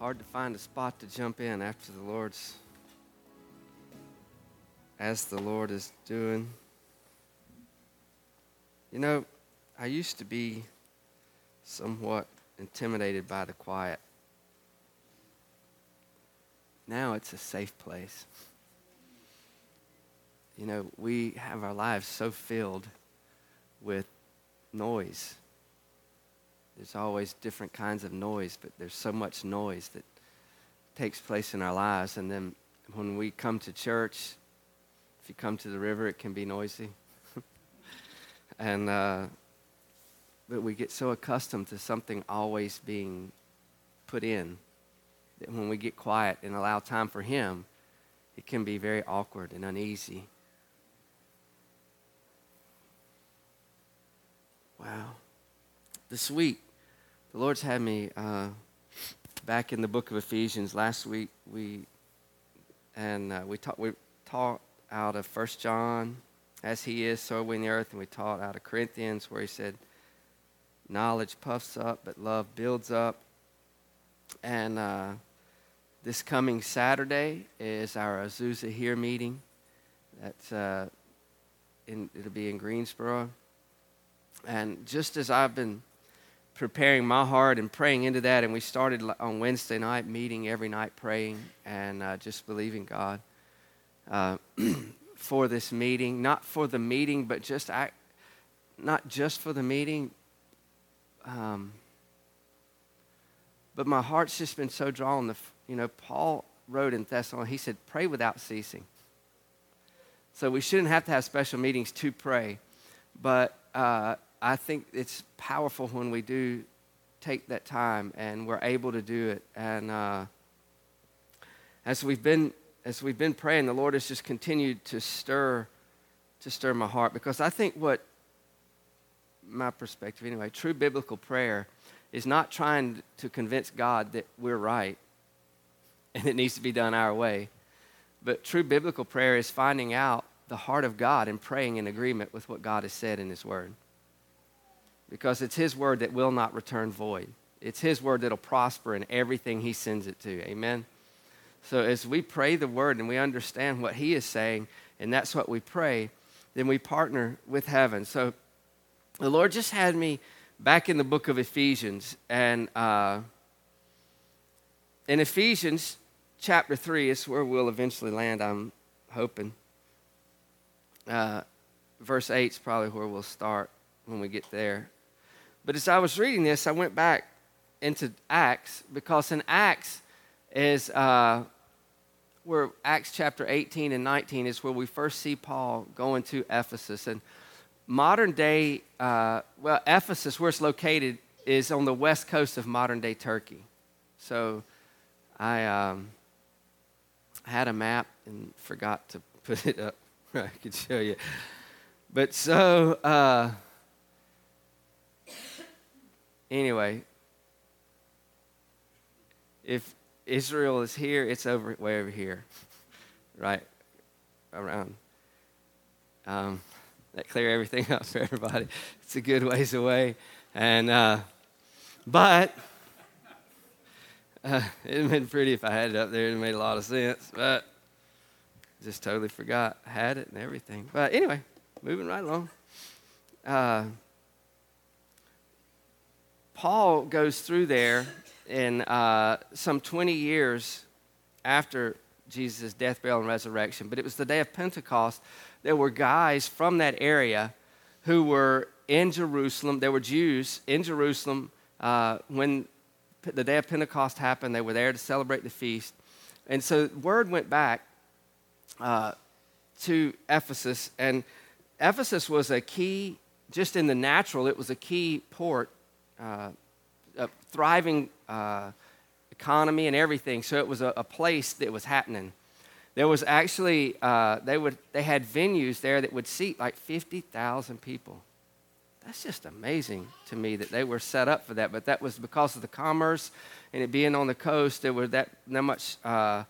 hard to find a spot to jump in after the Lord's as the Lord is doing. You know, I used to be somewhat intimidated by the quiet. Now it's a safe place. You know, we have our lives so filled with noise. There's always different kinds of noise, but there's so much noise that takes place in our lives. And then when we come to church, if you come to the river, it can be noisy. and, uh, but we get so accustomed to something always being put in that when we get quiet and allow time for Him, it can be very awkward and uneasy. Wow. This week, the Lord's had me uh, back in the book of Ephesians. Last week, we and uh, we taught we taught out of First John, as He is, so are we in the earth, and we taught out of Corinthians, where He said, "Knowledge puffs up, but love builds up." And uh, this coming Saturday is our Azusa Here meeting. That's uh, in, it'll be in Greensboro. And just as I've been preparing my heart and praying into that, and we started on Wednesday night, meeting every night, praying and uh, just believing God uh, for this meeting. Not for the meeting, but just not just for the meeting. Um, but my heart's just been so drawn. The, you know, Paul wrote in Thessalonians, he said, pray without ceasing. So we shouldn't have to have special meetings to pray. But uh, I think it's powerful when we do take that time and we're able to do it. And uh, as we've been as we've been praying, the Lord has just continued to stir to stir my heart because I think what my perspective anyway, true biblical prayer is not trying to convince God that we're right and it needs to be done our way. But true biblical prayer is finding out the heart of God and praying in agreement with what God has said in His Word because it's His word that will not return void. It's His word that'll prosper in everything He sends it to. Amen? So as we pray the word and we understand what He is saying, and that's what we pray, then we partner with heaven. So the Lord just had me back in the book of Ephesians, and uh, in Ephesians chapter 3 is where we'll eventually land, I'm hoping. Uh, verse 8 is probably where we'll start when we get there. But as I was reading this, I went back into Acts because in Acts is uh, where Acts chapter 18 and 19 is where we first see Paul going to Ephesus. And modern day, uh, well, Ephesus, where it's located, is on the west coast of modern day Turkey. So I um, had a map and forgot to put it up. I could show you. But so. Uh, Anyway, if Israel is here, it's over way over here, right around. Um, that clear everything up for everybody. It's a good ways away, and uh, but uh, it'd been pretty if I had it up there. It made a lot of sense, but just totally forgot I had it and everything. But anyway, moving right along. Uh, Paul goes through there in uh, some 20 years after Jesus' death, burial, and resurrection, but it was the day of Pentecost. There were guys from that area who were in Jerusalem. There were Jews in Jerusalem uh, when the day of Pentecost happened. They were there to celebrate the feast. And so word went back uh, to Ephesus, and Ephesus was a key, just in the natural, it was a key port uh, a thriving uh, economy and everything. So it was a, a, place that was happening. There was actually uh, they would they had venues there that would seat like fifty thousand people. That's just amazing to me that they were set up for that. But that was because of the commerce and it being on the coast. There were that much uh,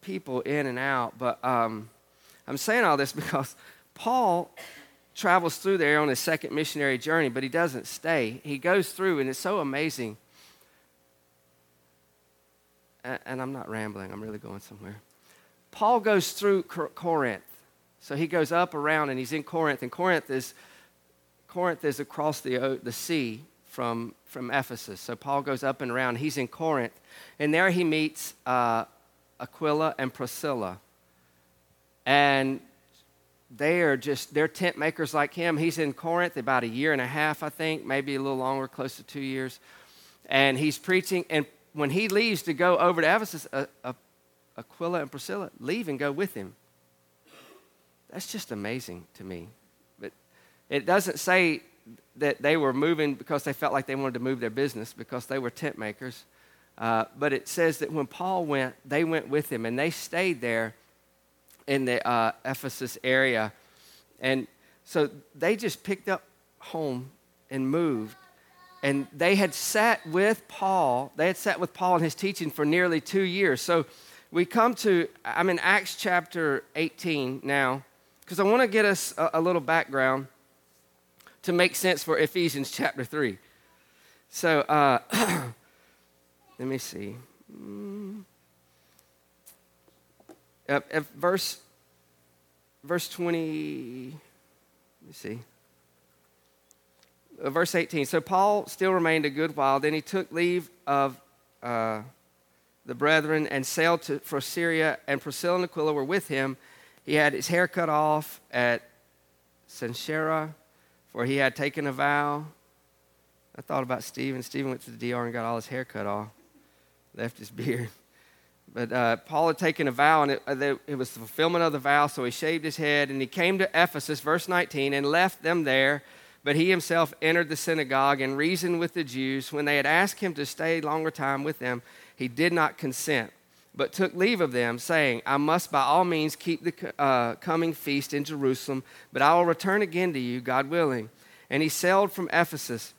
people in and out. But um, I'm saying all this because Paul travels through there on his second missionary journey, but he doesn't stay. He goes through, and it's so amazing. and I'm not rambling, I'm really going somewhere. Paul goes through Corinth. So he goes up around and he's in Corinth, and Corinth is, Corinth is across the, the sea from, from Ephesus. So Paul goes up and around. He's in Corinth, and there he meets uh, Aquila and Priscilla. And they are just, they're tent makers like him. He's in Corinth about a year and a half, I think, maybe a little longer, close to two years. And he's preaching, and when he leaves to go over to Ephesus, uh, uh, Aquila and Priscilla leave and go with him. That's just amazing to me. But it doesn't say that they were moving because they felt like they wanted to move their business because they were tent makers. Uh, but it says that when Paul went, they went with him and they stayed there in the uh, Ephesus area. And so they just picked up home and moved. And they had sat with Paul, they had sat with Paul in his teaching for nearly two years. So we come to, I'm in Acts chapter 18 now, because I want to get us a, a little background to make sense for Ephesians chapter 3. So, uh, let me see. Mm. Uh, verse, verse 20, let me see. Uh, verse 18. So Paul still remained a good while. Then he took leave of uh, the brethren and sailed to, for Syria, and Priscilla and Aquila were with him. He had his hair cut off at Cenchreae for he had taken a vow. I thought about Stephen. Stephen went to the DR and got all his hair cut off, left his beard. But uh, Paul had taken a vow, and it, uh, it was the fulfillment of the vow, so he shaved his head, and he came to Ephesus, verse 19, and left them there. But he himself entered the synagogue and reasoned with the Jews. When they had asked him to stay longer time with them, he did not consent but took leave of them, saying, I must by all means keep the uh, coming feast in Jerusalem, but I will return again to you, God willing. And he sailed from Ephesus.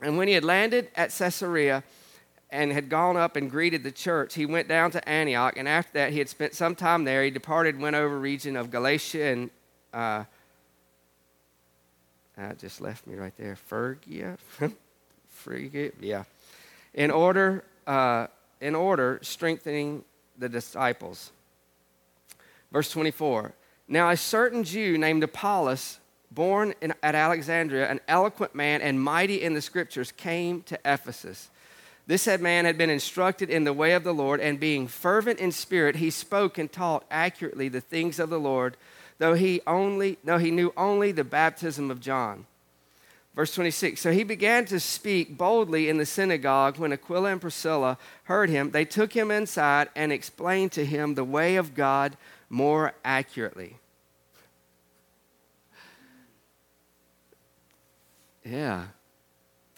And when he had landed at Caesarea and had gone up and greeted the church, he went down to Antioch. And after that, he had spent some time there. He departed, went over region of Galatia and uh, that just left me right there. Phrygia, Phrygia, yeah. In order. Uh, in order, strengthening the disciples. Verse 24 Now a certain Jew named Apollos, born in, at Alexandria, an eloquent man and mighty in the scriptures, came to Ephesus. This man had been instructed in the way of the Lord, and being fervent in spirit, he spoke and taught accurately the things of the Lord, though he only though he knew only the baptism of John. Verse 26 So he began to speak boldly in the synagogue. When Aquila and Priscilla heard him, they took him inside and explained to him the way of God more accurately. Yeah.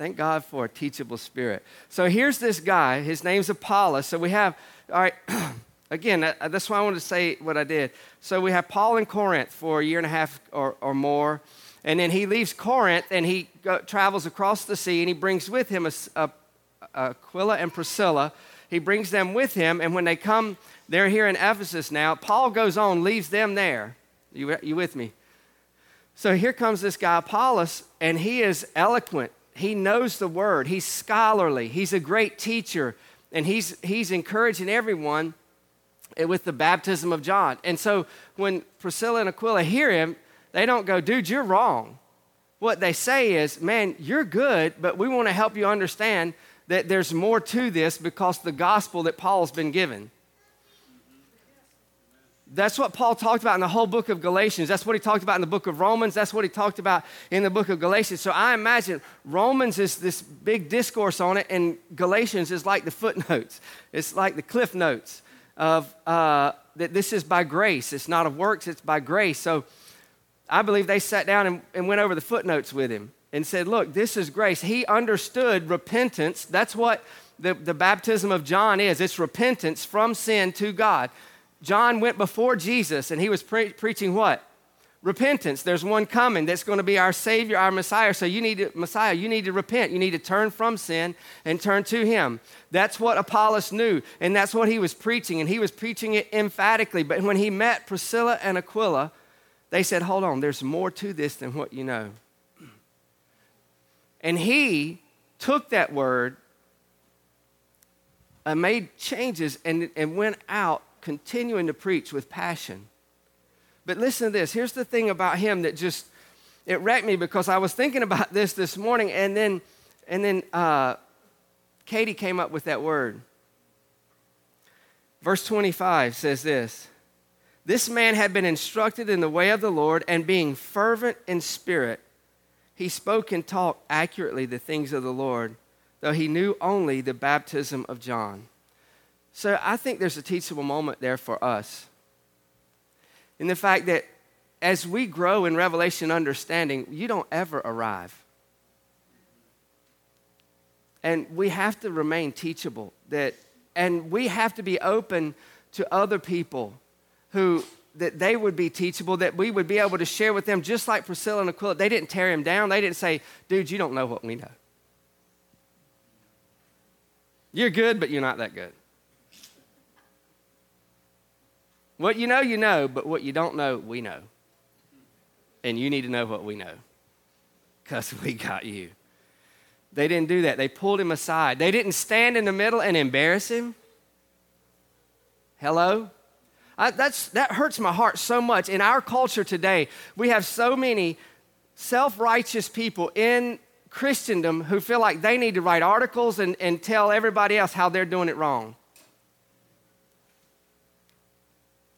Thank God for a teachable spirit. So here's this guy. His name's Apollos. So we have, all right, again, uh, that's why I wanted to say what I did. So we have Paul in Corinth for a year and a half or, or more. And then he leaves Corinth and he go, travels across the sea and he brings with him a, a, Aquila and Priscilla. He brings them with him, and when they come, they're here in Ephesus now. Paul goes on, leaves them there. You, you with me? So here comes this guy, Apollos, and he is eloquent. He knows the word. He's scholarly. He's a great teacher, and he's, he's encouraging everyone with the baptism of John. And so when Priscilla and Aquila hear him, they don't go, dude, you're wrong. What they say is, man, you're good, but we want to help you understand that there's more to this because the gospel that Paul's been given. That's what Paul talked about in the whole book of Galatians. That's what he talked about in the book of Romans. That's what he talked about in the book of Galatians. So I imagine Romans is this big discourse on it, and Galatians is like the footnotes. It's like the cliff notes of uh, that this is by grace. It's not of works, it's by grace. So I believe they sat down and, and went over the footnotes with him and said, Look, this is grace. He understood repentance. That's what the, the baptism of John is it's repentance from sin to God. John went before Jesus and he was pre- preaching what? Repentance. There's one coming that's going to be our Savior, our Messiah. So you need to, Messiah, you need to repent. You need to turn from sin and turn to Him. That's what Apollos knew, and that's what he was preaching, and he was preaching it emphatically. But when he met Priscilla and Aquila, they said, Hold on, there's more to this than what you know. And he took that word and made changes and, and went out continuing to preach with passion. But listen to this. Here's the thing about him that just it wrecked me because I was thinking about this this morning, and then and then uh, Katie came up with that word. Verse 25 says this This man had been instructed in the way of the Lord, and being fervent in spirit, he spoke and taught accurately the things of the Lord, though he knew only the baptism of John. So I think there's a teachable moment there for us. In the fact that as we grow in revelation understanding, you don't ever arrive. And we have to remain teachable that and we have to be open to other people who that they would be teachable, that we would be able to share with them, just like Priscilla and Aquila. They didn't tear him down. They didn't say, dude, you don't know what we know. You're good, but you're not that good. What you know, you know, but what you don't know, we know. And you need to know what we know because we got you. They didn't do that. They pulled him aside. They didn't stand in the middle and embarrass him. Hello? I, that's, that hurts my heart so much. In our culture today, we have so many self righteous people in Christendom who feel like they need to write articles and, and tell everybody else how they're doing it wrong.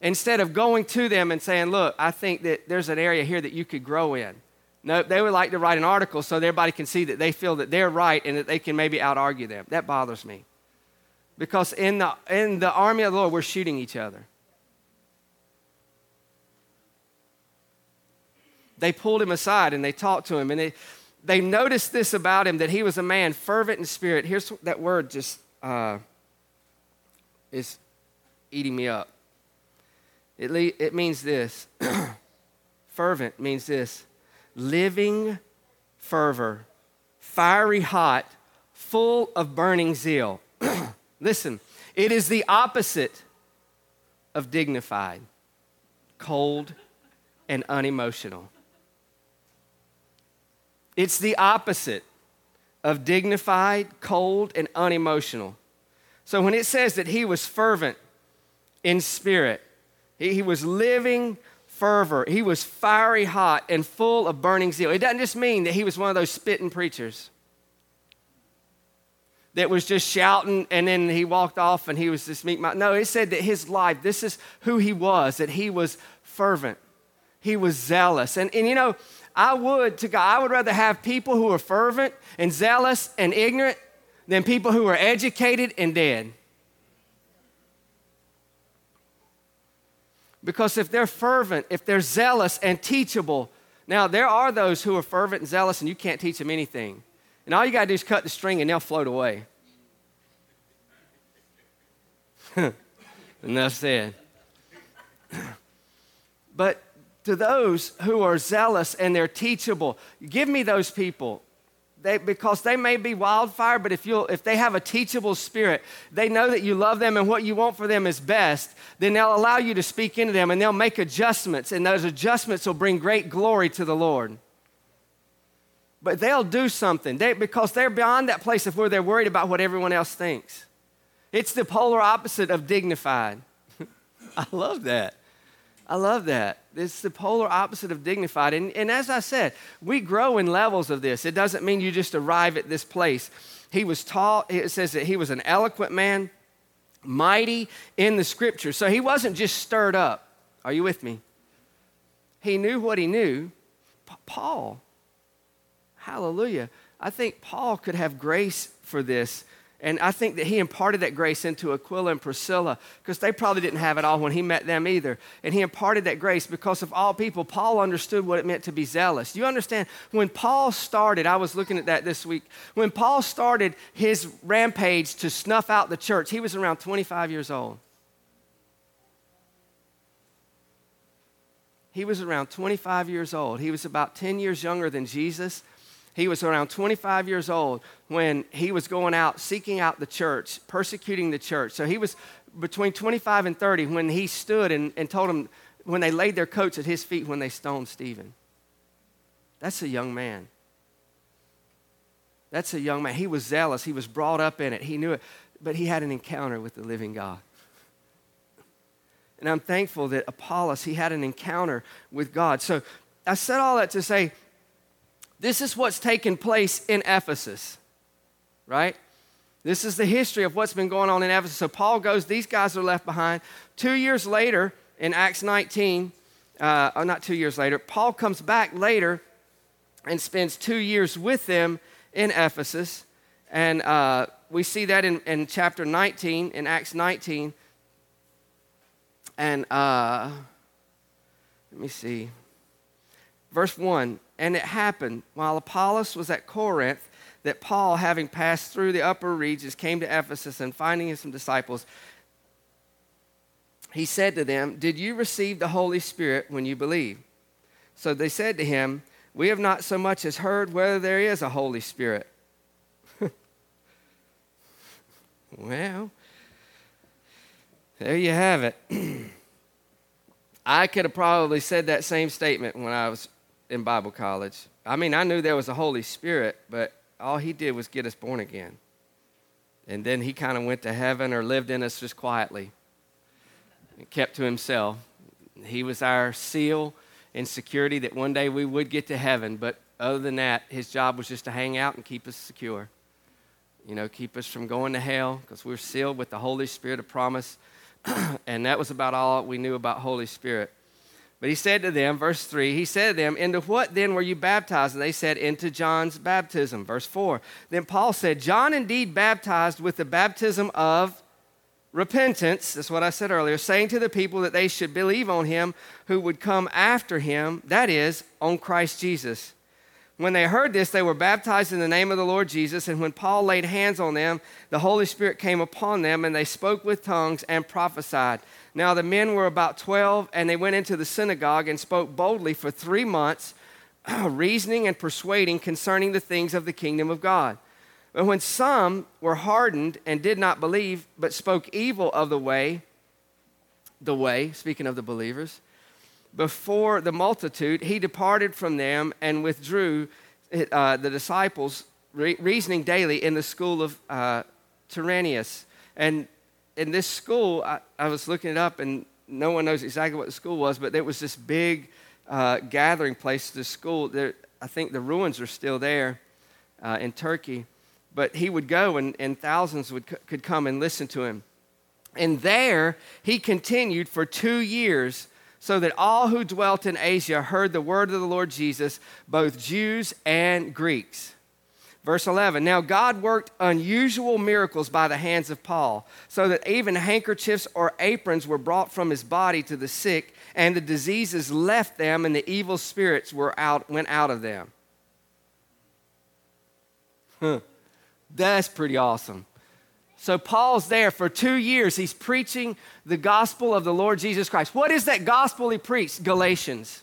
Instead of going to them and saying, Look, I think that there's an area here that you could grow in. No, they would like to write an article so everybody can see that they feel that they're right and that they can maybe out argue them. That bothers me. Because in the, in the army of the Lord, we're shooting each other. They pulled him aside and they talked to him and they, they noticed this about him that he was a man fervent in spirit. Here's that word just uh, is eating me up. It, le- it means this fervent means this living fervor, fiery hot, full of burning zeal. Listen, it is the opposite of dignified, cold, and unemotional. It's the opposite of dignified, cold, and unemotional. So when it says that he was fervent in spirit, he, was living fervor. He was fiery hot and full of burning zeal. It doesn't just mean that he was one of those spitting preachers that was just shouting and then he walked off and he was this meek. No, it said that his life, this is who he was, that he was fervent. He was zealous. And, and you know, I would to God, I would rather have people who are fervent and zealous and ignorant than people who are educated and dead. Because if they're fervent, if they're zealous and teachable, now there are those who are fervent and zealous and you can't teach them anything. And all you got to do is cut the string and they'll float away. Enough said. but to those who are zealous and they're teachable, give me those people they, because they may be wildfire, but if, you'll, if they have a teachable spirit, they know that you love them and what you want for them is best, then they'll allow you to speak into them and they'll make adjustments, and those adjustments will bring great glory to the Lord. But they'll do something they, because they're beyond that place of where they're worried about what everyone else thinks. It's the polar opposite of dignified. I love that. I love that. It's the polar opposite of dignified. And, and as I said, we grow in levels of this. It doesn't mean you just arrive at this place. He was taught, it says that he was an eloquent man, mighty in the scripture. So he wasn't just stirred up. Are you with me? He knew what he knew. Paul, hallelujah. I think Paul could have grace for this and I think that he imparted that grace into Aquila and Priscilla because they probably didn't have it all when he met them either. And he imparted that grace because of all people, Paul understood what it meant to be zealous. You understand? When Paul started, I was looking at that this week. When Paul started his rampage to snuff out the church, he was around 25 years old. He was around 25 years old. He was about 10 years younger than Jesus he was around 25 years old when he was going out seeking out the church, persecuting the church. So he was between 25 and 30 when he stood and, and told them, when they laid their coats at his feet when they stoned Stephen. That's a young man. That's a young man. He was zealous. He was brought up in it. He knew it. but he had an encounter with the living God. And I'm thankful that Apollos, he had an encounter with God. So I said all that to say this is what's taken place in Ephesus, right? This is the history of what's been going on in Ephesus. So Paul goes, these guys are left behind. Two years later, in Acts 19, uh, oh, not two years later, Paul comes back later and spends two years with them in Ephesus. And uh, we see that in, in chapter 19, in Acts 19. And uh, let me see. Verse 1 And it happened while Apollos was at Corinth that Paul, having passed through the upper regions, came to Ephesus and finding some disciples, he said to them, Did you receive the Holy Spirit when you believed? So they said to him, We have not so much as heard whether there is a Holy Spirit. well, there you have it. I could have probably said that same statement when I was in Bible college. I mean, I knew there was a Holy Spirit, but all he did was get us born again. And then he kind of went to heaven or lived in us just quietly and kept to himself. He was our seal and security that one day we would get to heaven, but other than that, his job was just to hang out and keep us secure. You know, keep us from going to hell because we're sealed with the Holy Spirit of promise. and that was about all we knew about Holy Spirit. But he said to them, verse 3, he said to them, Into what then were you baptized? And they said, Into John's baptism. Verse 4. Then Paul said, John indeed baptized with the baptism of repentance. That's what I said earlier, saying to the people that they should believe on him who would come after him, that is, on Christ Jesus. When they heard this, they were baptized in the name of the Lord Jesus. And when Paul laid hands on them, the Holy Spirit came upon them, and they spoke with tongues and prophesied. Now the men were about 12, and they went into the synagogue and spoke boldly for three months, reasoning and persuading concerning the things of the kingdom of God. But when some were hardened and did not believe, but spoke evil of the way, the way, speaking of the believers, before the multitude, he departed from them and withdrew uh, the disciples, re- reasoning daily in the school of uh, Tyrannus. And in this school, I, I, was looking it up, and no one knows exactly what the school was, but there was this big uh, gathering place. The school, there, I think the ruins are still there uh, in Turkey. But he would go, and, and thousands would, could come and listen to him. And there he continued for two years, so that all who dwelt in Asia heard the word of the Lord Jesus, both Jews and Greeks. Verse 11 Now God worked unusual miracles by the hands of Paul, so that even handkerchiefs or aprons were brought from his body to the sick, and the diseases left them, and the evil spirits were out, went out of them. Huh. That's pretty awesome. So Paul's there for two years. He's preaching the gospel of the Lord Jesus Christ. What is that gospel he preached? Galatians.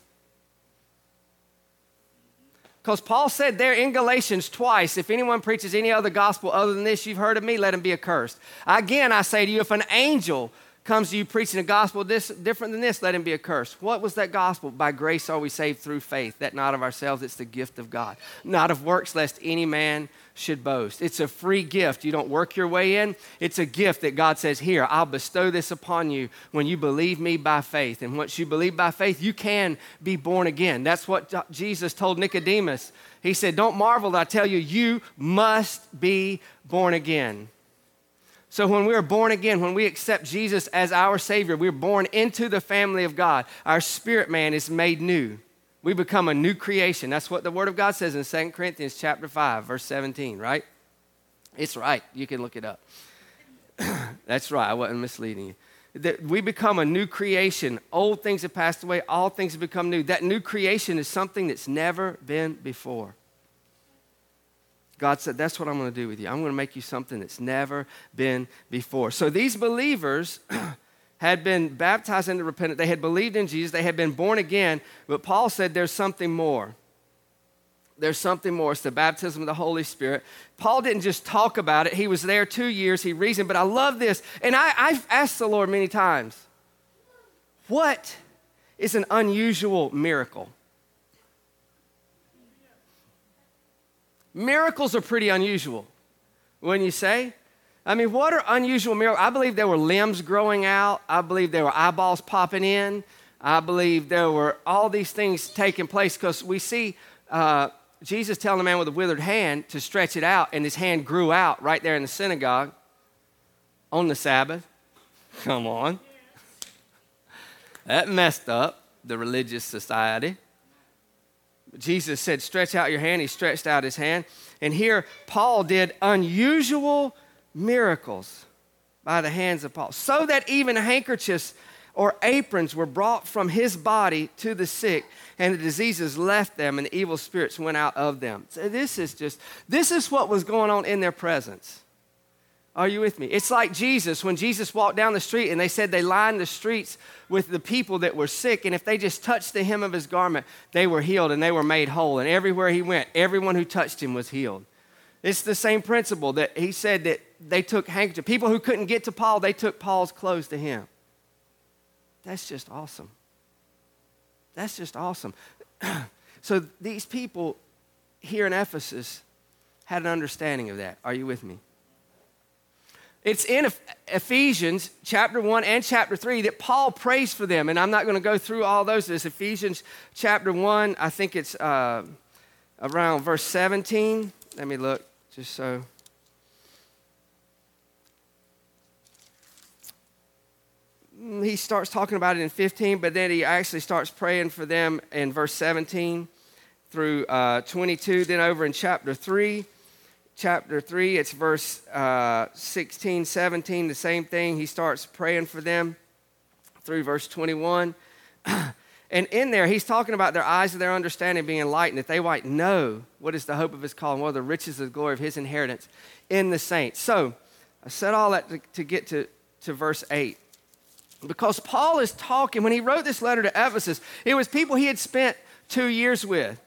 Because Paul said there in Galatians twice, if anyone preaches any other gospel other than this you've heard of me, let him be accursed. Again, I say to you, if an angel comes to you preaching a gospel this, different than this, let him be accursed. What was that gospel? By grace are we saved through faith, that not of ourselves, it's the gift of God. Not of works, lest any man should boast. It's a free gift. You don't work your way in. It's a gift that God says, Here, I'll bestow this upon you when you believe me by faith. And once you believe by faith, you can be born again. That's what Jesus told Nicodemus. He said, Don't marvel that I tell you, you must be born again. So, when we are born again, when we accept Jesus as our Savior, we're born into the family of God. Our spirit man is made new. We become a new creation. That's what the Word of God says in 2 Corinthians chapter 5, verse 17, right? It's right. You can look it up. That's right. I wasn't misleading you. That we become a new creation. Old things have passed away, all things have become new. That new creation is something that's never been before. God said, That's what I'm going to do with you. I'm going to make you something that's never been before. So these believers had been baptized into repentance. They had believed in Jesus. They had been born again. But Paul said there's something more. There's something more. It's the baptism of the Holy Spirit. Paul didn't just talk about it, he was there two years. He reasoned. But I love this. And I, I've asked the Lord many times what is an unusual miracle? Miracles are pretty unusual. When you say, I mean, what are unusual miracles? I believe there were limbs growing out. I believe there were eyeballs popping in. I believe there were all these things taking place because we see uh, Jesus telling the man with a withered hand to stretch it out, and his hand grew out right there in the synagogue on the Sabbath. Come on. That messed up the religious society. Jesus said, Stretch out your hand. He stretched out his hand. And here, Paul did unusual miracles by the hands of Paul, so that even handkerchiefs or aprons were brought from his body to the sick, and the diseases left them, and the evil spirits went out of them. So this is just, this is what was going on in their presence. Are you with me? It's like Jesus, when Jesus walked down the street and they said they lined the streets with the people that were sick, and if they just touched the hem of his garment, they were healed and they were made whole. And everywhere he went, everyone who touched him was healed. It's the same principle that he said that they took handkerchiefs. People who couldn't get to Paul, they took Paul's clothes to him. That's just awesome. That's just awesome. so these people here in Ephesus had an understanding of that. Are you with me? It's in Ephesians chapter 1 and chapter 3 that Paul prays for them. And I'm not going to go through all those. It's Ephesians chapter 1. I think it's uh, around verse 17. Let me look just so. Mm, he starts talking about it in 15, but then he actually starts praying for them in verse 17 through uh, 22. Then over in chapter 3, chapter 3, it's verse uh, 16, 17, the same thing. He starts praying for them through verse 21. and in there, he's talking about their eyes of their understanding being enlightened, that they might know what is the hope of his calling, what are the riches of the glory of his inheritance in the saints. So I said all that to, to get to, to verse 8. Because Paul is talking, when he wrote this letter to Ephesus, it was people he had spent two years with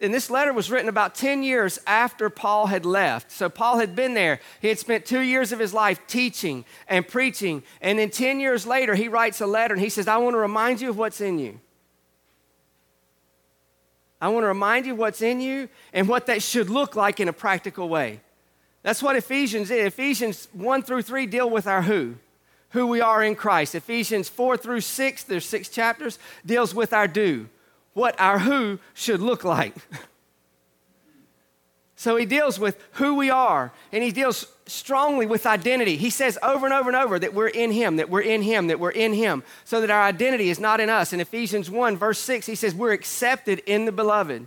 and this letter was written about 10 years after Paul had left. So Paul had been there. He had spent two years of his life teaching and preaching. And then 10 years later, he writes a letter and he says, I want to remind you of what's in you. I want to remind you what's in you and what that should look like in a practical way. That's what Ephesians is. Ephesians 1 through 3 deal with our who, who we are in Christ. Ephesians 4 through 6, there's six chapters, deals with our do what our who should look like. so he deals with who we are, and he deals strongly with identity. He says over and over and over that we're in him, that we're in him, that we're in him, so that our identity is not in us. In Ephesians 1, verse 6, he says, We're accepted in the beloved.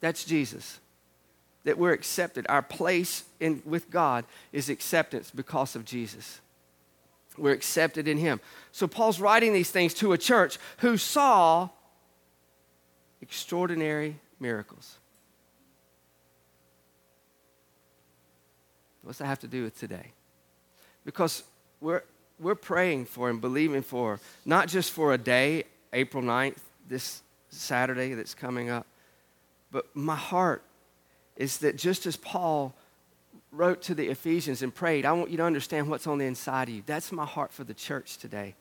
That's Jesus. That we're accepted. Our place in, with God is acceptance because of Jesus. We're accepted in Him. So Paul's writing these things to a church who saw extraordinary miracles. What's that have to do with today? Because we're, we're praying for and believing for, not just for a day, April 9th, this Saturday that's coming up, but my heart is that just as Paul wrote to the Ephesians and prayed, I want you to understand what's on the inside of you. That's my heart for the church today.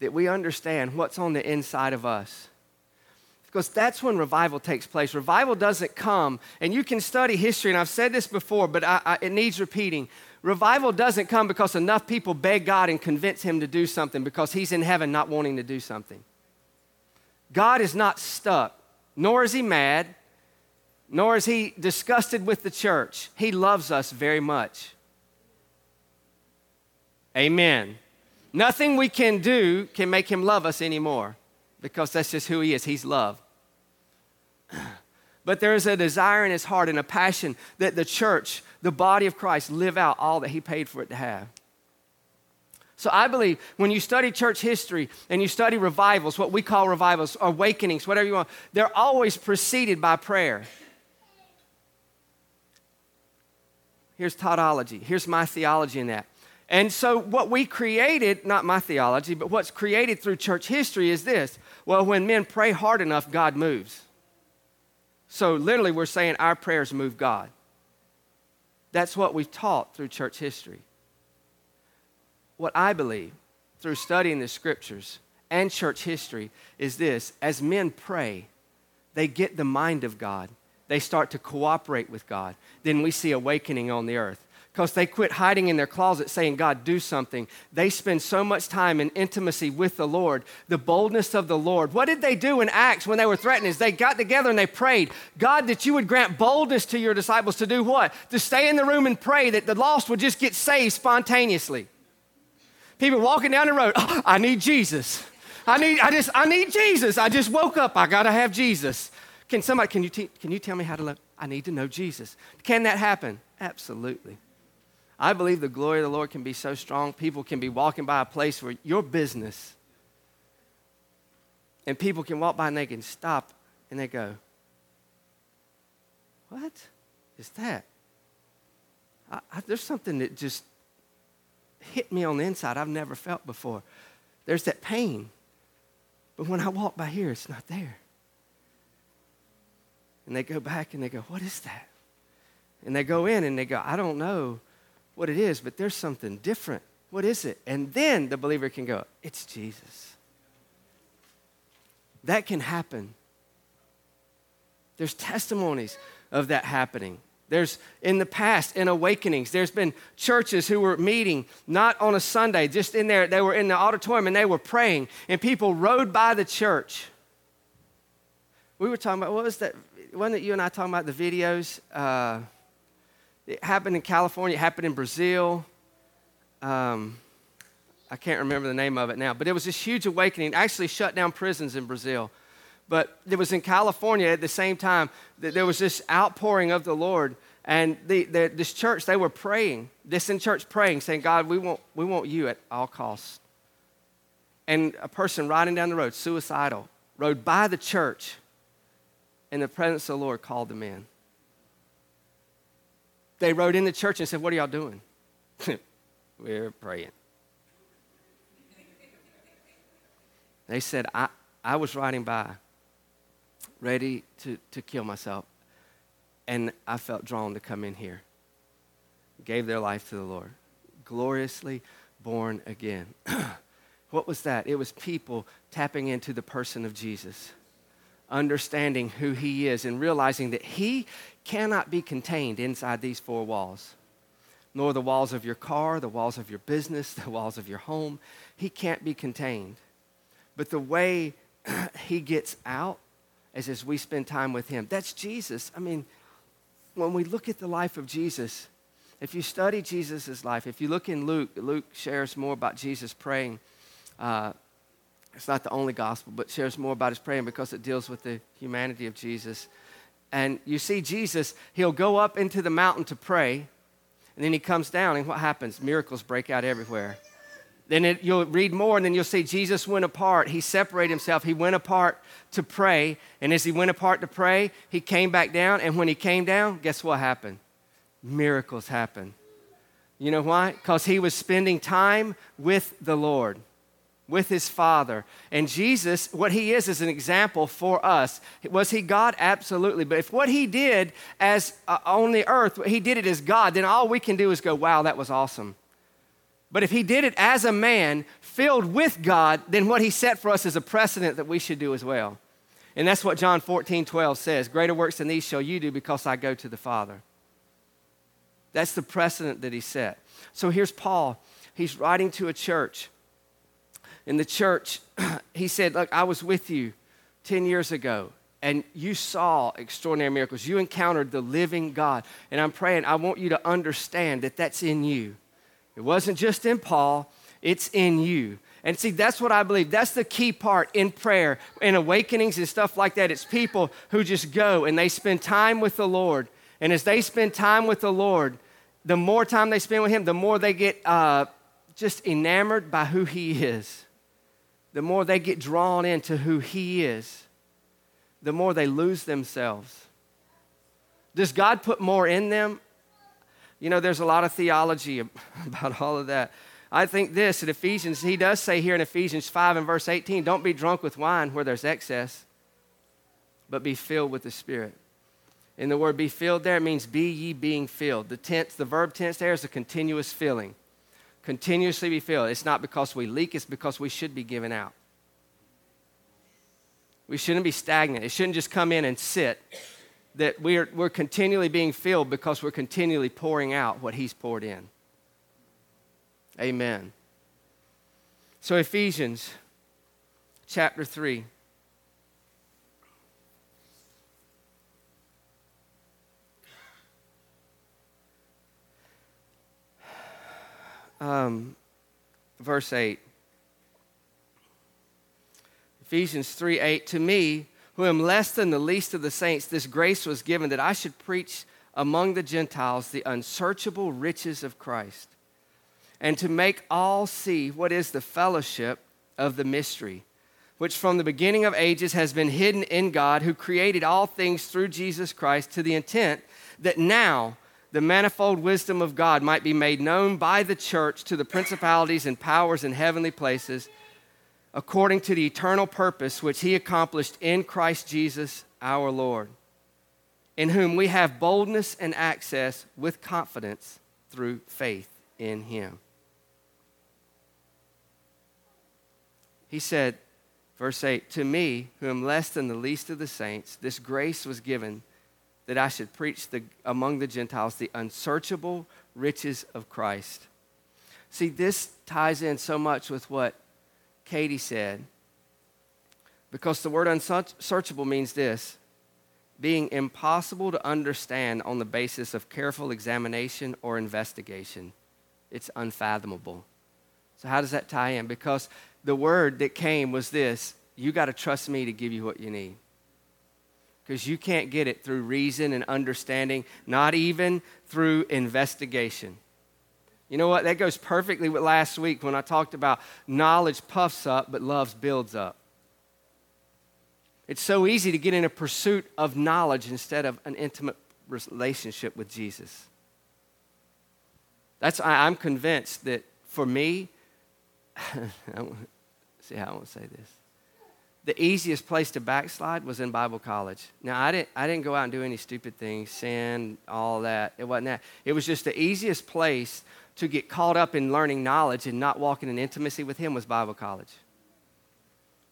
That we understand what's on the inside of us. Because that's when revival takes place. Revival doesn't come, and you can study history, and I've said this before, but I, I, it needs repeating. Revival doesn't come because enough people beg God and convince Him to do something because He's in heaven not wanting to do something. God is not stuck, nor is He mad, nor is he disgusted with the church. He loves us very much. Amen. Nothing we can do can make him love us anymore because that's just who he is. He's love. But there is a desire in his heart and a passion that the church, the body of Christ, live out all that he paid for it to have. So I believe when you study church history and you study revivals, what we call revivals, awakenings, whatever you want, they're always preceded by prayer. Here's tautology. Here's my theology in that. And so, what we created, not my theology, but what's created through church history is this well, when men pray hard enough, God moves. So, literally, we're saying our prayers move God. That's what we've taught through church history. What I believe through studying the scriptures and church history is this as men pray, they get the mind of God they start to cooperate with God, then we see awakening on the earth because they quit hiding in their closet saying, God, do something. They spend so much time in intimacy with the Lord, the boldness of the Lord. What did they do in Acts when they were threatened? Is they got together and they prayed, God, that you would grant boldness to your disciples to do what? To stay in the room and pray that the lost would just get saved spontaneously. People walking down the road, oh, I need Jesus. I need, I just, I need Jesus. I just woke up. I gotta have Jesus. Can somebody, can you, te- can you tell me how to love? I need to know Jesus. Can that happen? Absolutely. I believe the glory of the Lord can be so strong, people can be walking by a place where your business, and people can walk by and they can stop and they go, What is that? I, I, there's something that just hit me on the inside I've never felt before. There's that pain. But when I walk by here, it's not there. And they go back and they go, What is that? And they go in and they go, I don't know what it is, but there's something different. What is it? And then the believer can go, It's Jesus. That can happen. There's testimonies of that happening. There's in the past, in awakenings, there's been churches who were meeting not on a Sunday, just in there, they were in the auditorium and they were praying, and people rode by the church. We were talking about, what was that? Wasn't it you and I talking about the videos? Uh, it happened in California, it happened in Brazil. Um, I can't remember the name of it now, but it was this huge awakening. It actually shut down prisons in Brazil. But it was in California at the same time that there was this outpouring of the Lord. And the, the, this church, they were praying, this in church praying, saying, God, we want, we want you at all costs. And a person riding down the road, suicidal, rode by the church, and the presence of the Lord called them in they rode in the church and said, What are y'all doing? We're praying. They said, I, I was riding by, ready to, to kill myself, and I felt drawn to come in here. Gave their life to the Lord. Gloriously born again. what was that? It was people tapping into the person of Jesus understanding who He is and realizing that He cannot be contained inside these four walls, nor the walls of your car, the walls of your business, the walls of your home. He can't be contained. But the way He gets out is as we spend time with Him. That's Jesus. I mean, when we look at the life of Jesus, if you study Jesus' life, if you look in Luke, Luke shares more about Jesus praying. Uh, it's not the only gospel, but shares more about his praying because it deals with the humanity of Jesus. And you see, Jesus, he'll go up into the mountain to pray, and then he comes down, and what happens? Miracles break out everywhere. Then it, you'll read more, and then you'll see Jesus went apart. He separated himself. He went apart to pray. And as he went apart to pray, he came back down. And when he came down, guess what happened? Miracles happened. You know why? Because he was spending time with the Lord with his Father. And Jesus, what he is, is an example for us. Was he God? Absolutely. But if what he did as uh, on the earth, he did it as God, then all we can do is go, wow, that was awesome. But if he did it as a man filled with God, then what he set for us is a precedent that we should do as well. And that's what John 14, 12 says Greater works than these shall you do because I go to the Father. That's the precedent that he set. So here's Paul. He's writing to a church in the church, he said, Look, I was with you 10 years ago, and you saw extraordinary miracles. You encountered the living God. And I'm praying, I want you to understand that that's in you. It wasn't just in Paul, it's in you. And see, that's what I believe. That's the key part in prayer, in awakenings and stuff like that. It's people who just go and they spend time with the Lord. And as they spend time with the Lord, the more time they spend with Him, the more they get uh, just enamored by who He is the more they get drawn into who He is, the more they lose themselves. Does God put more in them? You know, there's a lot of theology about all of that. I think this in Ephesians, he does say here in Ephesians 5 and verse 18, don't be drunk with wine where there's excess, but be filled with the Spirit. And the word be filled there means be ye being filled. The tense, the verb tense there is a continuous filling continuously be filled. It's not because we leak, it's because we should be given out. We shouldn't be stagnant. It shouldn't just come in and sit. that we're, we're continually being filled because we're continually pouring out what He's poured in. Amen. So, Ephesians chapter 3. Um, verse 8. Ephesians 3 8. To me, who am less than the least of the saints, this grace was given that I should preach among the Gentiles the unsearchable riches of Christ, and to make all see what is the fellowship of the mystery, which from the beginning of ages has been hidden in God, who created all things through Jesus Christ, to the intent that now the manifold wisdom of God might be made known by the church to the principalities and powers in heavenly places according to the eternal purpose which he accomplished in Christ Jesus our Lord, in whom we have boldness and access with confidence through faith in him. He said, verse 8, To me, who am less than the least of the saints, this grace was given that I should preach the, among the Gentiles the unsearchable riches of Christ. See, this ties in so much with what Katie said. Because the word unsearchable means this being impossible to understand on the basis of careful examination or investigation. It's unfathomable. So, how does that tie in? Because the word that came was this you got to trust me to give you what you need. Because you can't get it through reason and understanding, not even through investigation. You know what? That goes perfectly with last week when I talked about knowledge puffs up, but love builds up. It's so easy to get in a pursuit of knowledge instead of an intimate relationship with Jesus. That's I'm convinced that for me, see how I want to say this. The easiest place to backslide was in Bible college. Now I didn't I didn't go out and do any stupid things, sin, all that. It wasn't that. It was just the easiest place to get caught up in learning knowledge and not walking in intimacy with Him was Bible college.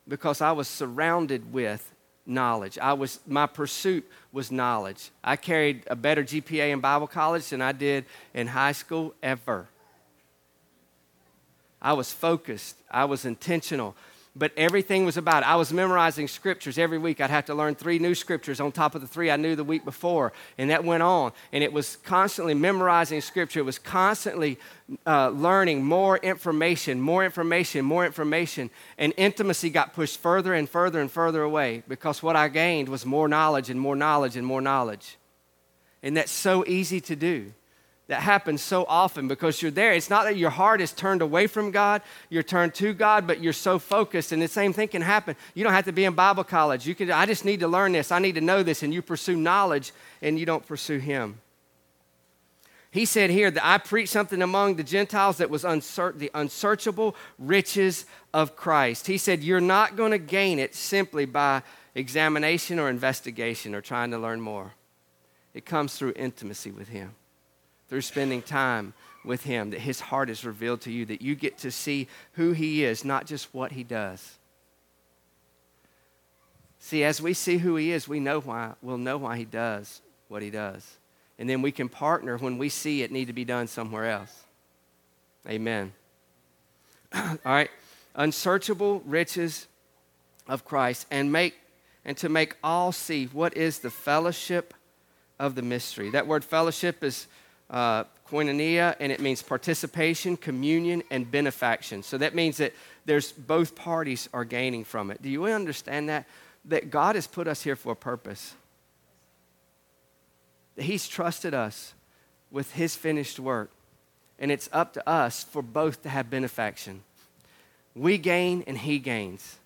Because I was surrounded with knowledge. I was, my pursuit was knowledge. I carried a better GPA in Bible college than I did in high school ever. I was focused, I was intentional but everything was about it. I was memorizing scriptures every week. I'd have to learn three new scriptures on top of the three I knew the week before. And that went on. And it was constantly memorizing scripture. It was constantly uh, learning more information, more information, more information. And intimacy got pushed further and further and further away because what I gained was more knowledge and more knowledge and more knowledge. And that's so easy to do that happens so often because you're there. It's not that your heart is turned away from God, you're turned to God, but you're so focused. And the same thing can happen. You don't have to be in Bible college. You can, I just need to learn this, I need to know this, and you pursue knowledge and you don't pursue Him. He said here that I preached something among the Gentiles that was the unsearchable riches of Christ. He said, You're not going to gain it simply by examination or investigation or trying to learn more. It comes through intimacy with Him through spending time with Him, that His heart is revealed to you, that you get to see who He is, not just what He does. See, as we see who He is, we know why, we'll know why He does what He does. And then we can partner when we see it need to be done somewhere else. Amen. All right. Unsearchable riches of Christ and make and to make all see what is the fellowship of the mystery. That word fellowship is uh, koinonia, and it means participation, communion, and benefaction. So that means that there's both parties are gaining from it. Do you understand that? That God has put us here for a purpose. That He's trusted us with His finished work, and it's up to us for both to have benefaction. We gain and He gains.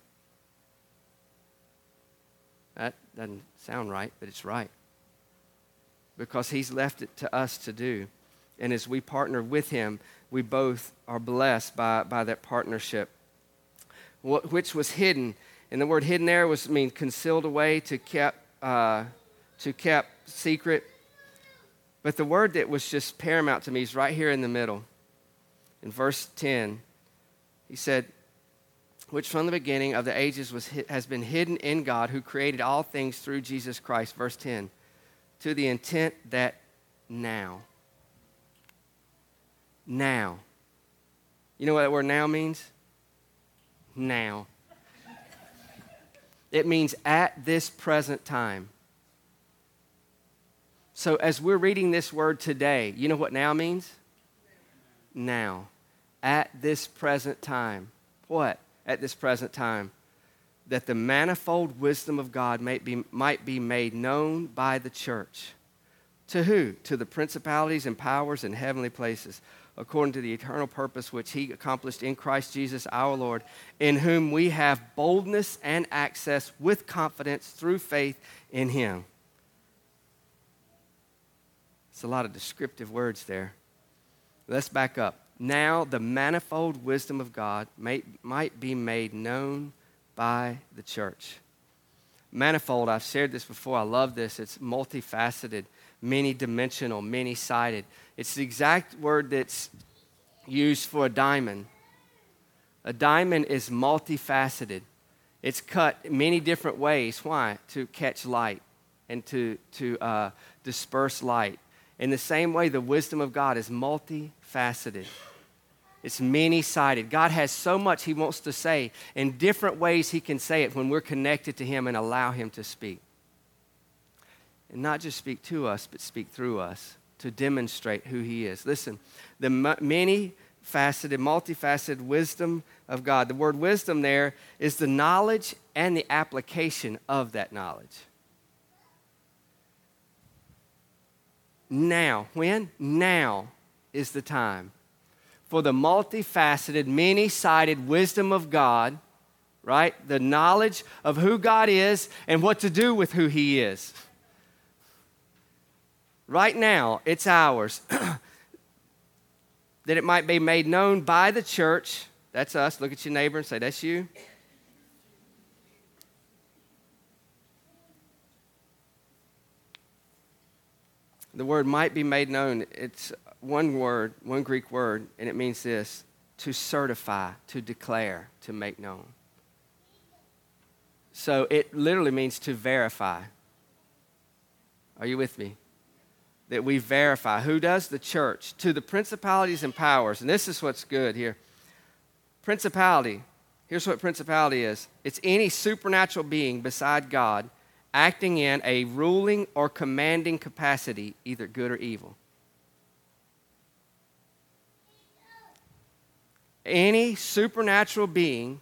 That doesn't sound right, but it's right because He's left it to us to do. And as we partner with Him, we both are blessed by, by that partnership, what, which was hidden. And the word hidden there was mean concealed away, to kept, uh, to kept secret. But the word that was just paramount to me is right here in the middle. In verse 10, he said, which from the beginning of the ages was, has been hidden in God who created all things through Jesus Christ. Verse 10 to the intent that now, now, you know what that word now means? Now. It means at this present time. So, as we're reading this word today, you know what now means? Now. At this present time. What? At this present time. That the manifold wisdom of God might be, might be made known by the church. To who? To the principalities and powers in heavenly places, according to the eternal purpose which He accomplished in Christ Jesus our Lord, in whom we have boldness and access with confidence through faith in Him. It's a lot of descriptive words there. Let's back up. Now, the manifold wisdom of God may, might be made known by the church. Manifold, I've shared this before. I love this. It's multifaceted, many dimensional, many sided. It's the exact word that's used for a diamond. A diamond is multifaceted, it's cut many different ways. Why? To catch light and to, to uh, disperse light. In the same way, the wisdom of God is multifaceted. It's many sided. God has so much He wants to say. In different ways, He can say it when we're connected to Him and allow Him to speak. And not just speak to us, but speak through us to demonstrate who He is. Listen, the many faceted, multifaceted wisdom of God. The word wisdom there is the knowledge and the application of that knowledge. Now. When? Now is the time for the multifaceted, many sided wisdom of God, right? The knowledge of who God is and what to do with who He is. Right now, it's ours. that it might be made known by the church. That's us. Look at your neighbor and say, That's you. The word might be made known. It's one word, one Greek word, and it means this to certify, to declare, to make known. So it literally means to verify. Are you with me? That we verify. Who does? The church. To the principalities and powers. And this is what's good here. Principality. Here's what principality is it's any supernatural being beside God acting in a ruling or commanding capacity, either good or evil. Any supernatural being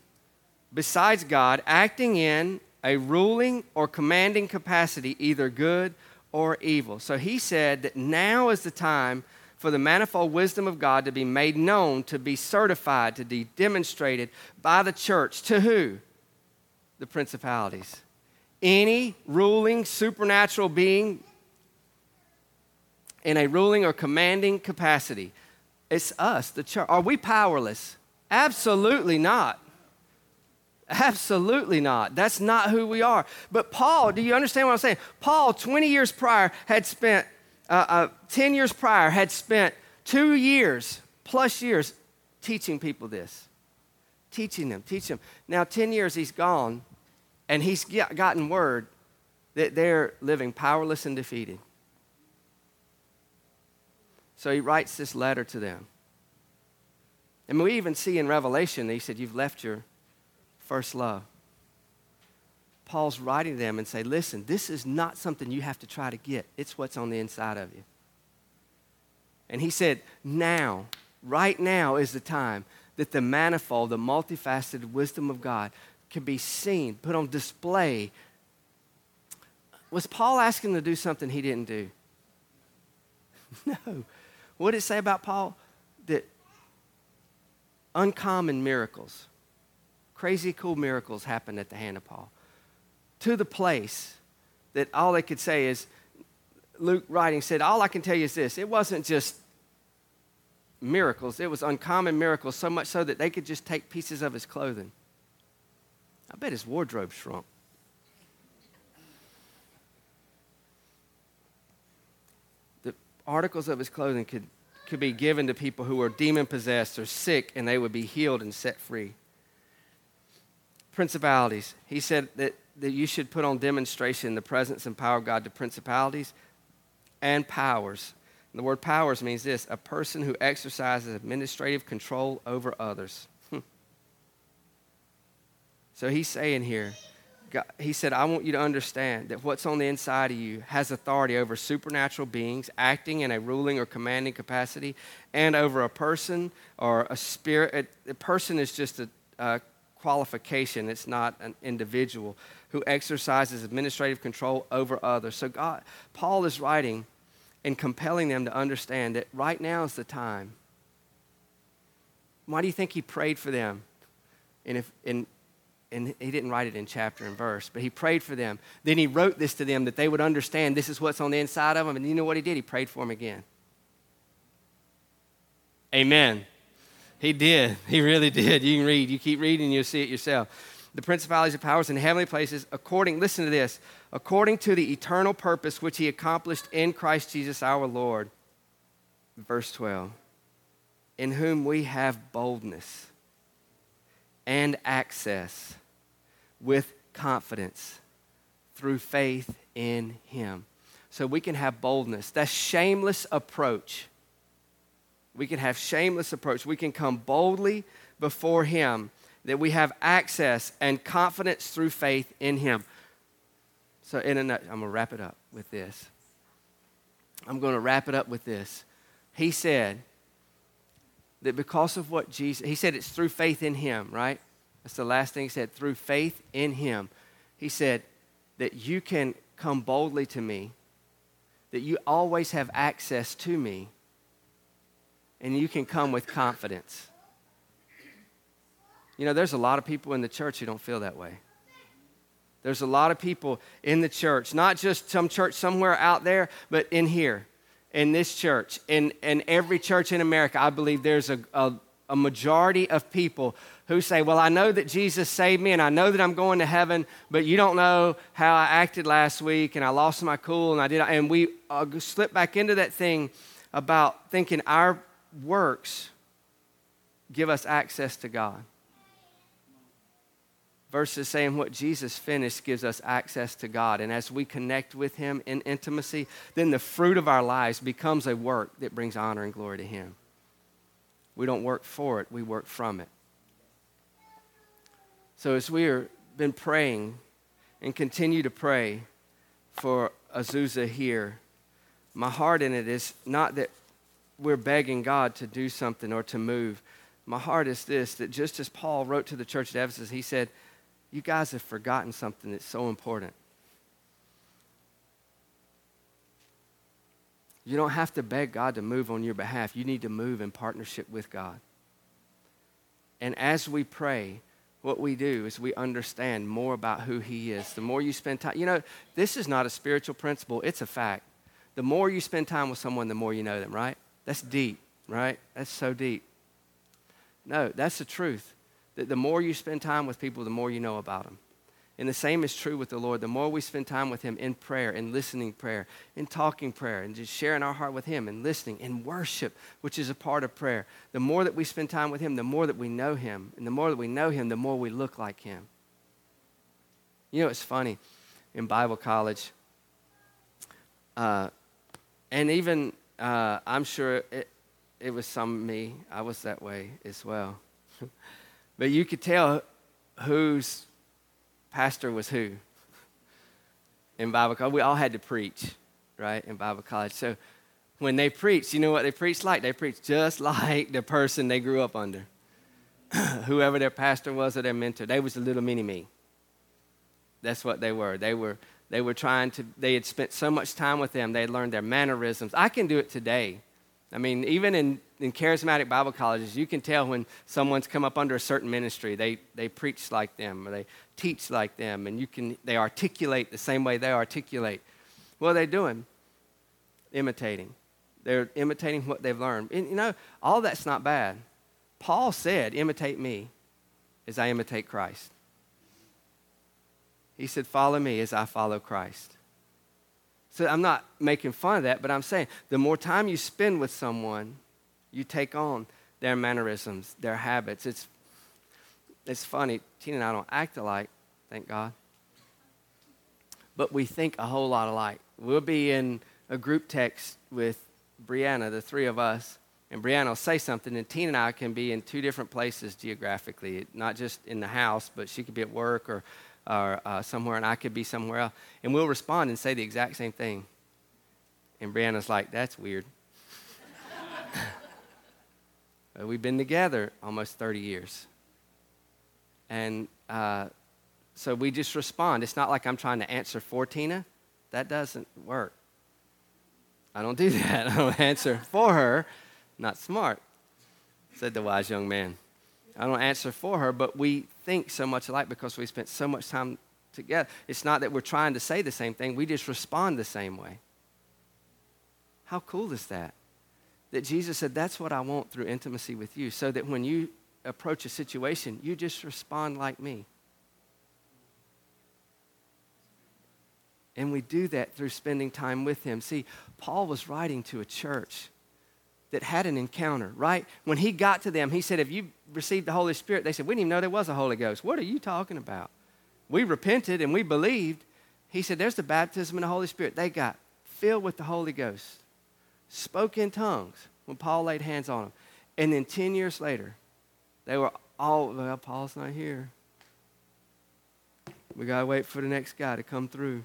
besides God acting in a ruling or commanding capacity, either good or evil. So he said that now is the time for the manifold wisdom of God to be made known, to be certified, to be demonstrated by the church. To who? The principalities any ruling supernatural being in a ruling or commanding capacity. It's us, the church. Are we powerless? Absolutely not. Absolutely not. That's not who we are. But Paul, do you understand what I'm saying? Paul, 20 years prior, had spent, uh, uh, 10 years prior, had spent two years plus years teaching people this. Teaching them, teaching them. Now, 10 years he's gone, and he's gotten word that they're living powerless and defeated. So he writes this letter to them. And we even see in Revelation, that he said, You've left your first love. Paul's writing to them and say, Listen, this is not something you have to try to get, it's what's on the inside of you. And he said, Now, right now is the time that the manifold, the multifaceted wisdom of God can be seen, put on display. Was Paul asking to do something he didn't do? No. What did it say about Paul? That uncommon miracles, crazy cool miracles happened at the hand of Paul. To the place that all they could say is, Luke writing said, All I can tell you is this it wasn't just miracles, it was uncommon miracles, so much so that they could just take pieces of his clothing I bet his wardrobe shrunk. The articles of his clothing could, could be given to people who were demon possessed or sick, and they would be healed and set free. Principalities. He said that, that you should put on demonstration the presence and power of God to principalities. and powers. And the word powers means this a person who exercises administrative control over others. So he's saying here, God, he said, I want you to understand that what's on the inside of you has authority over supernatural beings acting in a ruling or commanding capacity and over a person or a spirit. A, person is just a, a qualification, it's not an individual who exercises administrative control over others. So, God, Paul is writing and compelling them to understand that right now is the time. Why do you think he prayed for them? And if, in and he didn't write it in chapter and verse, but he prayed for them. Then he wrote this to them that they would understand this is what's on the inside of them. And you know what he did? He prayed for them again. Amen. He did. He really did. You can read. You keep reading, you'll see it yourself. The principalities and powers in heavenly places, according, listen to this, according to the eternal purpose which he accomplished in Christ Jesus our Lord. Verse 12. In whom we have boldness and access with confidence through faith in Him. So we can have boldness. That shameless approach. We can have shameless approach. We can come boldly before Him, that we have access and confidence through faith in Him. So, in a nut, I'm going to wrap it up with this. I'm going to wrap it up with this. He said, that because of what Jesus, he said it's through faith in him, right? That's the last thing he said, through faith in him. He said that you can come boldly to me, that you always have access to me, and you can come with confidence. You know, there's a lot of people in the church who don't feel that way. There's a lot of people in the church, not just some church somewhere out there, but in here in this church, in, in every church in America, I believe there's a, a, a majority of people who say, Well, I know that Jesus saved me and I know that I'm going to heaven, but you don't know how I acted last week and I lost my cool and I did. And we uh, slip back into that thing about thinking our works give us access to God versus saying what Jesus finished gives us access to God. And as we connect with Him in intimacy, then the fruit of our lives becomes a work that brings honor and glory to Him. We don't work for it, we work from it. So as we have been praying and continue to pray for Azusa here, my heart in it is not that we're begging God to do something or to move. My heart is this that just as Paul wrote to the church at Ephesus, he said, you guys have forgotten something that's so important. You don't have to beg God to move on your behalf. You need to move in partnership with God. And as we pray, what we do is we understand more about who He is. The more you spend time, you know, this is not a spiritual principle, it's a fact. The more you spend time with someone, the more you know them, right? That's deep, right? That's so deep. No, that's the truth that the more you spend time with people, the more you know about them. And the same is true with the Lord. The more we spend time with Him in prayer, in listening prayer, in talking prayer, and just sharing our heart with Him, and listening, in worship, which is a part of prayer, the more that we spend time with Him, the more that we know Him. And the more that we know Him, the more we look like Him. You know, it's funny in Bible college, uh, and even uh, I'm sure it, it was some me, I was that way as well. But you could tell whose pastor was who in Bible college. We all had to preach, right, in Bible college. So when they preached, you know what they preached like? They preached just like the person they grew up under. Whoever their pastor was or their mentor, they was a little mini me. That's what they were. They were they were trying to they had spent so much time with them, they had learned their mannerisms. I can do it today. I mean, even in, in charismatic Bible colleges, you can tell when someone's come up under a certain ministry. They, they preach like them or they teach like them, and you can, they articulate the same way they articulate. What are they doing? Imitating. They're imitating what they've learned. And you know, all that's not bad. Paul said, Imitate me as I imitate Christ. He said, Follow me as I follow Christ. So I'm not making fun of that, but I'm saying the more time you spend with someone, you take on their mannerisms, their habits. It's, it's funny. Tina and I don't act alike, thank God. But we think a whole lot alike. We'll be in a group text with Brianna, the three of us, and Brianna will say something, and Tina and I can be in two different places geographically, not just in the house, but she could be at work or, or uh, somewhere, and I could be somewhere else. And we'll respond and say the exact same thing. And Brianna's like, that's weird. We've been together almost 30 years. And uh, so we just respond. It's not like I'm trying to answer for Tina. That doesn't work. I don't do that. I don't answer for her. Not smart, said the wise young man. I don't answer for her, but we think so much alike because we spent so much time together. It's not that we're trying to say the same thing, we just respond the same way. How cool is that? That Jesus said, That's what I want through intimacy with you, so that when you approach a situation, you just respond like me. And we do that through spending time with him. See, Paul was writing to a church that had an encounter, right? When he got to them, he said, Have you received the Holy Spirit? They said, We didn't even know there was a Holy Ghost. What are you talking about? We repented and we believed. He said, There's the baptism in the Holy Spirit. They got filled with the Holy Ghost, spoke in tongues when Paul laid hands on them. And then 10 years later, they were all, well, Paul's not here. We got to wait for the next guy to come through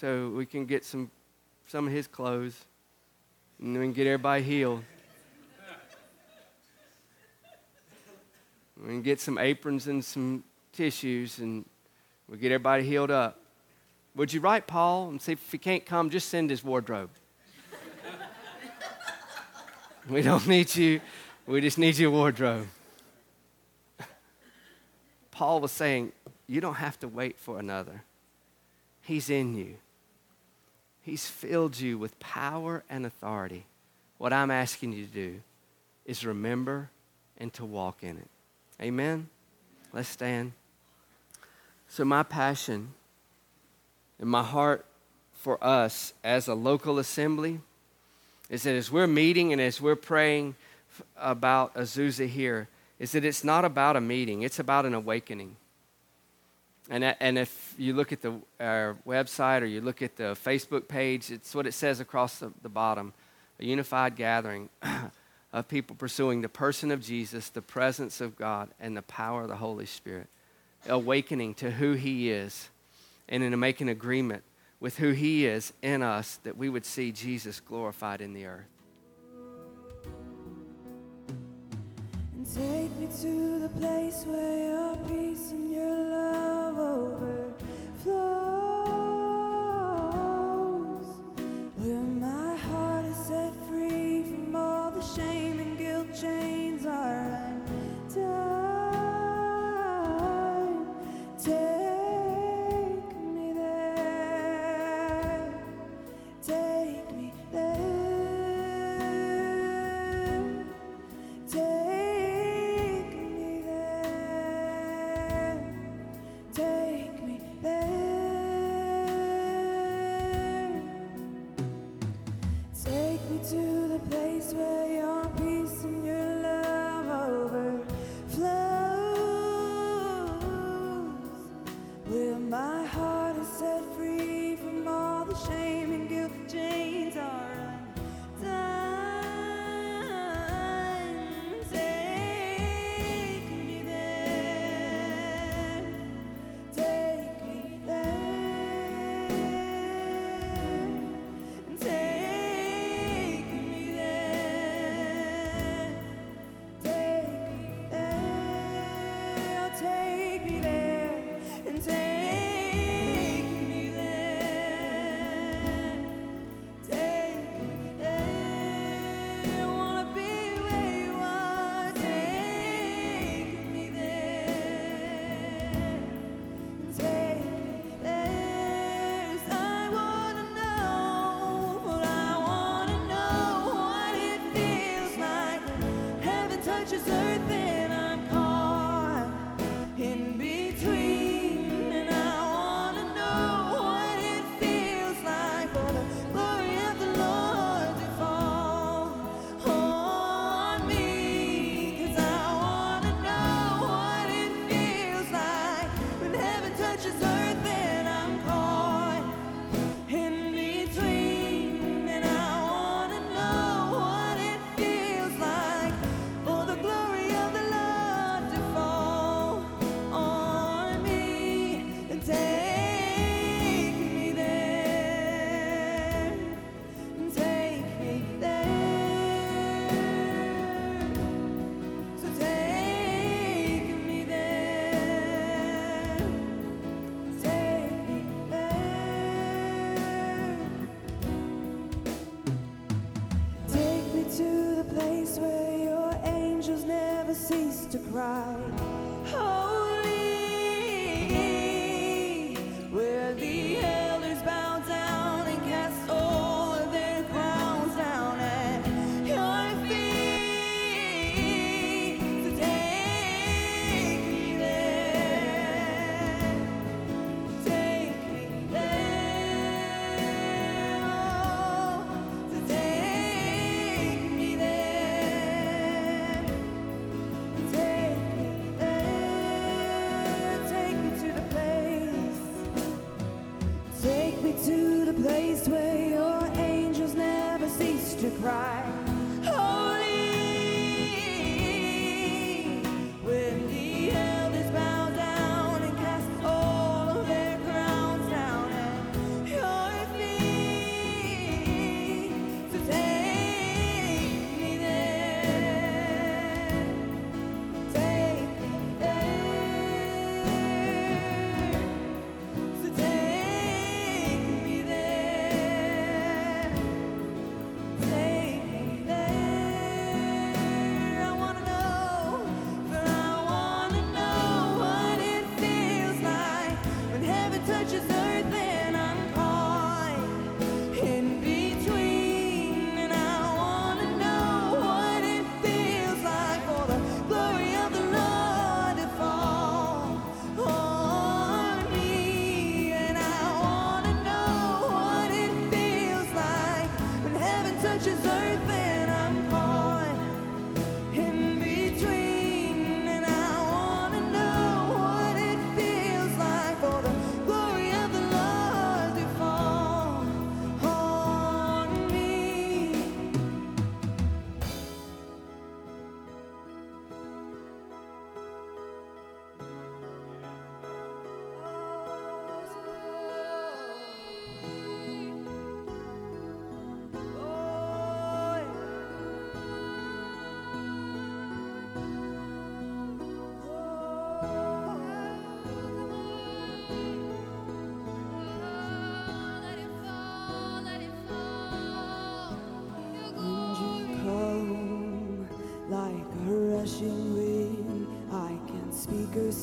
so we can get some, some of his clothes and we can get everybody healed. We can get some aprons and some tissues and we'll get everybody healed up. Would you write Paul and see if he can't come, just send his wardrobe? we don't need you, we just need your wardrobe. Paul was saying, You don't have to wait for another, he's in you. He's filled you with power and authority. What I'm asking you to do is remember and to walk in it. Amen? Let's stand. So, my passion and my heart for us as a local assembly is that as we're meeting and as we're praying about Azusa here, is that it's not about a meeting, it's about an awakening. And, and if you look at the, our website or you look at the Facebook page, it's what it says across the, the bottom a unified gathering of people pursuing the person of Jesus, the presence of God, and the power of the Holy Spirit. Awakening to who He is and in making agreement with who He is in us that we would see Jesus glorified in the earth. Take me to the place where your peace and your love overflows,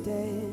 speak